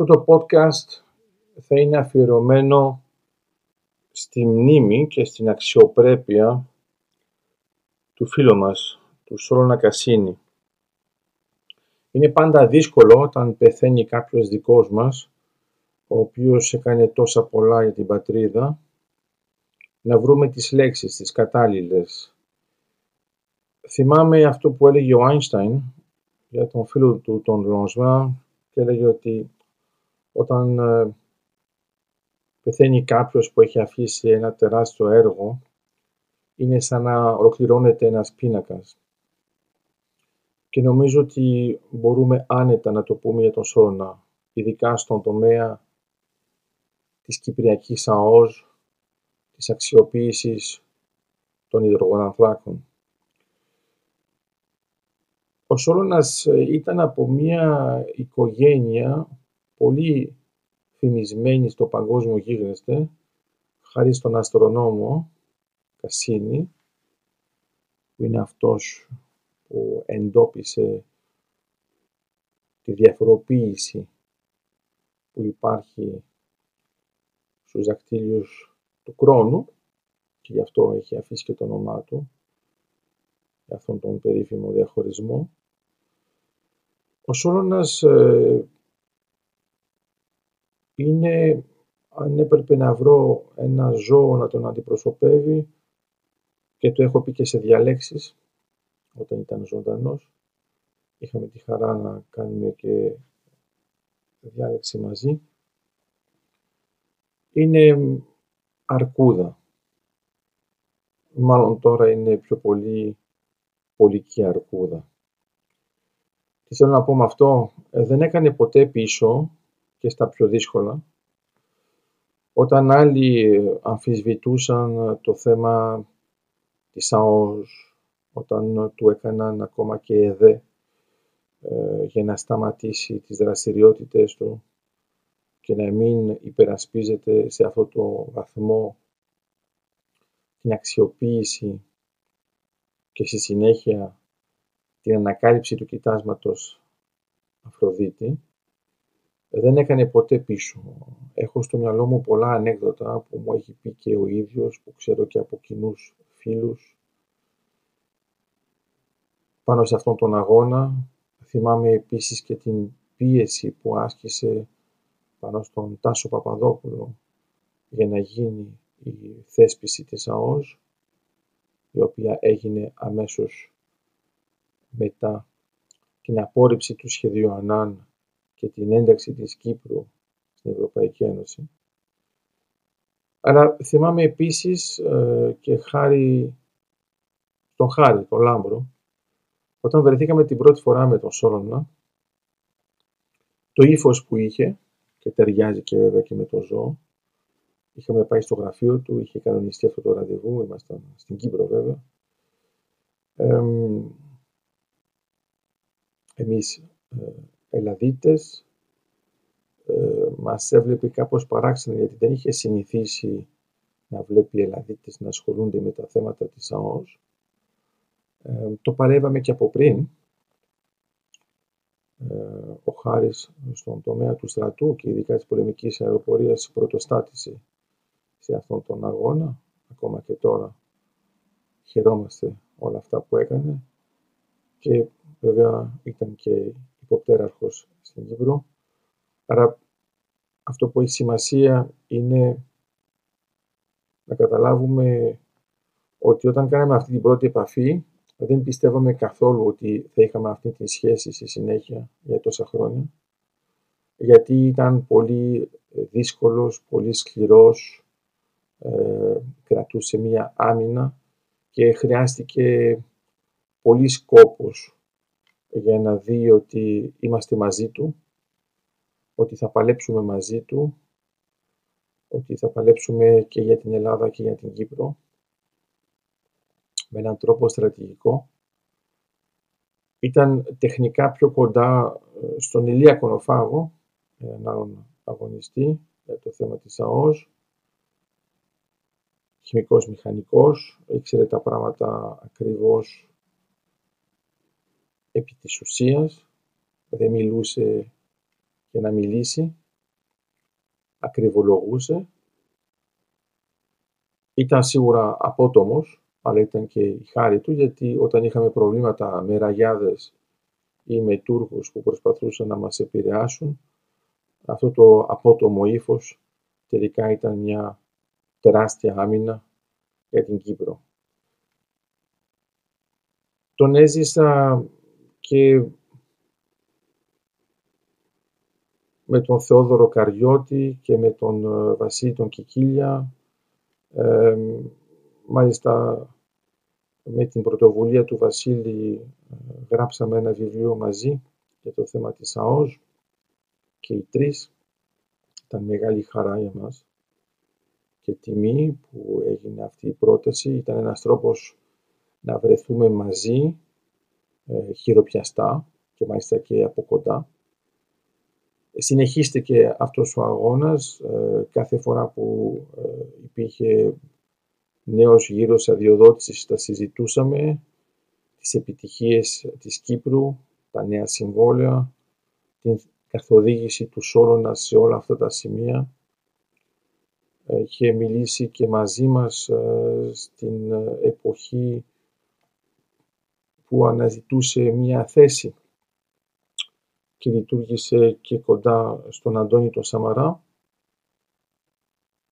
Αυτό το podcast θα είναι αφιερωμένο στη μνήμη και στην αξιοπρέπεια του φίλου μας, του Σόλωνα Κασίνη. Είναι πάντα δύσκολο όταν πεθαίνει κάποιος δικός μας, ο οποίος έκανε τόσα πολλά για την πατρίδα, να βρούμε τις λέξεις, τις κατάλληλες. Θυμάμαι αυτό που έλεγε ο Άινσταϊν για τον φίλο του, τον Ρόσμα, και έλεγε ότι όταν ε, πεθαίνει κάποιος που έχει αφήσει ένα τεράστιο έργο, είναι σαν να ολοκληρώνεται ένας πίνακας. Και νομίζω ότι μπορούμε άνετα να το πούμε για τον Σόλωνα, ειδικά στον τομέα της Κυπριακής ΑΟΣ, της αξιοποίησης των υδρογονανθράκων. Ο Σόλωνας ε, ήταν από μια οικογένεια πολύ φημισμένη στο παγκόσμιο γίγνεσθε, χάρη στον αστρονόμο Κασίνη, που είναι αυτός που εντόπισε τη διαφοροποίηση που υπάρχει στους δακτύλιους του κρόνου και γι' αυτό έχει αφήσει και το όνομά του για αυτόν τον περίφημο διαχωρισμό. Ο Σόλωνας ε, είναι, αν έπρεπε να βρω ένα ζώο να τον αντιπροσωπεύει, και το έχω πει και σε διαλέξεις, όταν ήταν ζωντανός, είχαμε τη χαρά να κάνουμε και διάλεξη μαζί, είναι αρκούδα. Μάλλον τώρα είναι πιο πολύ πολική αρκούδα. Τι θέλω να πω με αυτό, ε, δεν έκανε ποτέ πίσω και στα πιο δύσκολα. Όταν άλλοι αμφισβητούσαν το θέμα της ΑΟΣ, όταν του έκαναν ακόμα και ΕΔΕ ε, για να σταματήσει τις δραστηριότητες του και να μην υπερασπίζεται σε αυτό το βαθμό την αξιοποίηση και στη συνέχεια την ανακάλυψη του κοιτάσματος Αφροδίτη, δεν έκανε ποτέ πίσω. Έχω στο μυαλό μου πολλά ανέκδοτα που μου έχει πει και ο ίδιος, που ξέρω και από κοινούς φίλους. Πάνω σε αυτόν τον αγώνα θυμάμαι επίσης και την πίεση που άσκησε πάνω στον Τάσο Παπαδόπουλο για να γίνει η θέσπιση της ΑΟΣ η οποία έγινε αμέσως μετά την απόρριψη του σχεδίου ΑΝΑΝ και την ένταξη της Κύπρου στην Ευρωπαϊκή Ένωση. Αλλά θυμάμαι επίσης ε, και χάρη, τον Χάρη, τον Λάμπρο, όταν βρεθήκαμε την πρώτη φορά με τον Σόλωνα, το ύφος που είχε, και ταιριάζει και βέβαια και με το ζώο, Είχαμε πάει στο γραφείο του, είχε κανονιστεί αυτό το ραντεβού, ήμασταν στην Κύπρο βέβαια. Ε, εμείς ε, Ελλαδίτες, ε, μας έβλεπε κάπως παράξενα γιατί δεν είχε συνηθίσει να βλέπει Ελλαδίτες να ασχολούνται με τα θέματα της ΑΟΣ. Ε, το παρέβαμε και από πριν. Ε, ο Χάρης στον τομέα του στρατού και ειδικά της πολεμικής αεροπορίας πρωτοστάτησε σε αυτόν τον αγώνα, ακόμα και τώρα χαιρόμαστε όλα αυτά που έκανε και βέβαια ήταν και υποπτέραρχος στην Κύπρο. Άρα αυτό που έχει σημασία είναι να καταλάβουμε ότι όταν κάναμε αυτή την πρώτη επαφή δεν πιστεύαμε καθόλου ότι θα είχαμε αυτή τη σχέση στη συνέχεια για τόσα χρόνια γιατί ήταν πολύ δύσκολος, πολύ σκληρός, ε, κρατούσε μία άμυνα και χρειάστηκε πολύ σκόπος για να δει ότι είμαστε μαζί του, ότι θα παλέψουμε μαζί του, ότι θα παλέψουμε και για την Ελλάδα και για την Κύπρο με έναν τρόπο στρατηγικό. Ήταν τεχνικά πιο κοντά ε, στον Ηλία Κονοφάγο, έναν άλλον αγωνιστή για το θέμα της ΑΟΣ, χημικός μηχανικός, ήξερε τα πράγματα ακριβώς επί της ουσίας, δεν μιλούσε για να μιλήσει, ακριβολογούσε. Ήταν σίγουρα απότομος, αλλά ήταν και η χάρη του, γιατί όταν είχαμε προβλήματα με ραγιάδες ή με Τούρκους που προσπαθούσαν να μας επηρεάσουν, αυτό το απότομο ύφος τελικά ήταν μια τεράστια άμυνα για την Κύπρο. Τον έζησα και με τον Θεόδωρο Καριώτη και με τον ε, Βασίλη τον Κικίλια. Ε, μάλιστα με την πρωτοβουλία του Βασίλη ε, γράψαμε ένα βιβλίο μαζί για το θέμα της ΑΟΣ και οι τρεις. Ήταν μεγάλη χαρά για μας και τιμή που έγινε αυτή η πρόταση. Ήταν ένας τρόπος να βρεθούμε μαζί ε, χειροπιαστά και μάλιστα και από κοντά. Συνεχίστηκε αυτός ο αγώνας ε, κάθε φορά που ε, υπήρχε νέος γύρος αδειοδότησης τα συζητούσαμε, τις επιτυχίες της Κύπρου, τα νέα συμβόλαια, την καθοδήγηση του Σόλωνας σε όλα αυτά τα σημεία. Είχε μιλήσει και μαζί μας στην εποχή που αναζητούσε μία θέση και λειτουργήσε και κοντά στον Αντώνη τον Σαμαρά.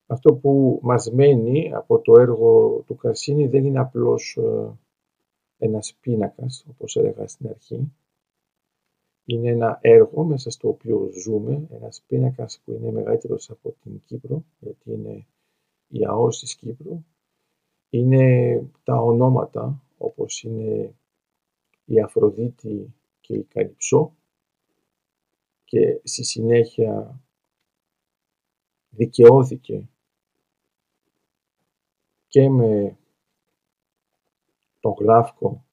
Αυτό που μας μένει από το έργο του Κασίνη δεν είναι απλώς ε, ένας πίνακας, όπως έλεγα στην αρχή. Είναι ένα έργο μέσα στο οποίο ζούμε, ένας πίνακας που είναι μεγαλύτερος από την Κύπρο, γιατί είναι η ΑΟΣ της Κύπρου. Είναι τα ονόματα, όπως είναι η Αφροδίτη και η Καλυψό. Και στη συνέχεια δικαιώθηκε και με τον Γλάφκο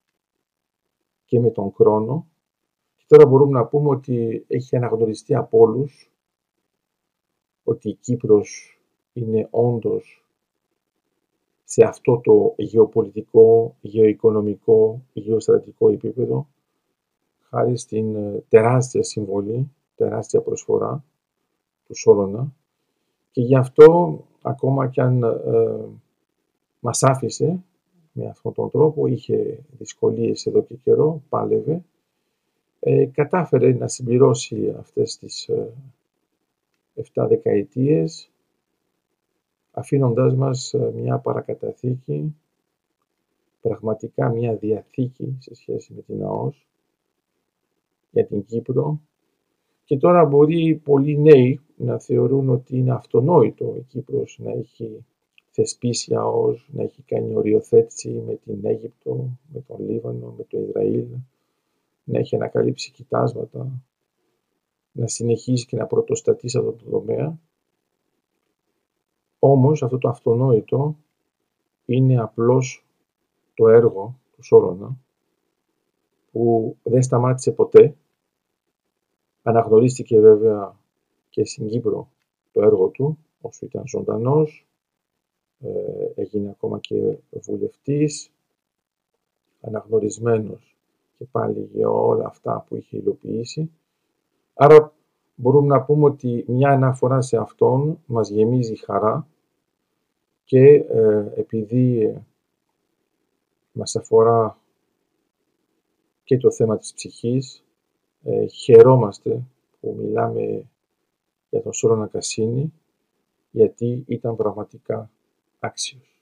και με τον Κρόνο. Και τώρα μπορούμε να πούμε ότι έχει αναγνωριστεί από όλους ότι η Κύπρος είναι όντως σε αυτό το γεωπολιτικό, γεωοικονομικό, γεωστρατικό επίπεδο χάρη στην ε, τεράστια συμβολή, τεράστια προσφορά του Σόλωνα. Και γι' αυτό ακόμα κι αν ε, μας άφησε με αυτόν τον τρόπο, είχε δυσκολίες εδώ και καιρό, πάλευε, ε, κατάφερε να συμπληρώσει αυτές τις ε, 7 δεκαετίες αφήνοντάς μας ε, μια παρακαταθήκη, πραγματικά μια διαθήκη σε σχέση με την ΑΟΣ για την Κύπρο και τώρα μπορεί πολλοί νέοι να θεωρούν ότι είναι αυτονόητο η Κύπρος να έχει θεσπίσει ΑΟΣ, να έχει κάνει οριοθέτηση με την Αίγυπτο, με τον Λίβανο, με το Ισραήλ, να έχει ανακαλύψει κοιτάσματα, να συνεχίσει και να πρωτοστατεί σε αυτό το τομέα. Όμως αυτό το αυτονόητο είναι απλώς το έργο του Σόλωνα που δεν σταμάτησε ποτέ. Αναγνωρίστηκε βέβαια και στην Κύπρο το έργο του όσο ήταν ζωντανός. Ε, έγινε ακόμα και βουλευτής, αναγνωρισμένος και πάλι για όλα αυτά που είχε υλοποιήσει. Άρα μπορούμε να πούμε ότι μια αναφορά σε αυτόν μας γεμίζει χαρά και ε, επειδή μας αφορά και το θέμα της ψυχής, ε, χαιρόμαστε που μιλάμε για τον Σόρονα Κασίνη, γιατί ήταν πραγματικά άξιος.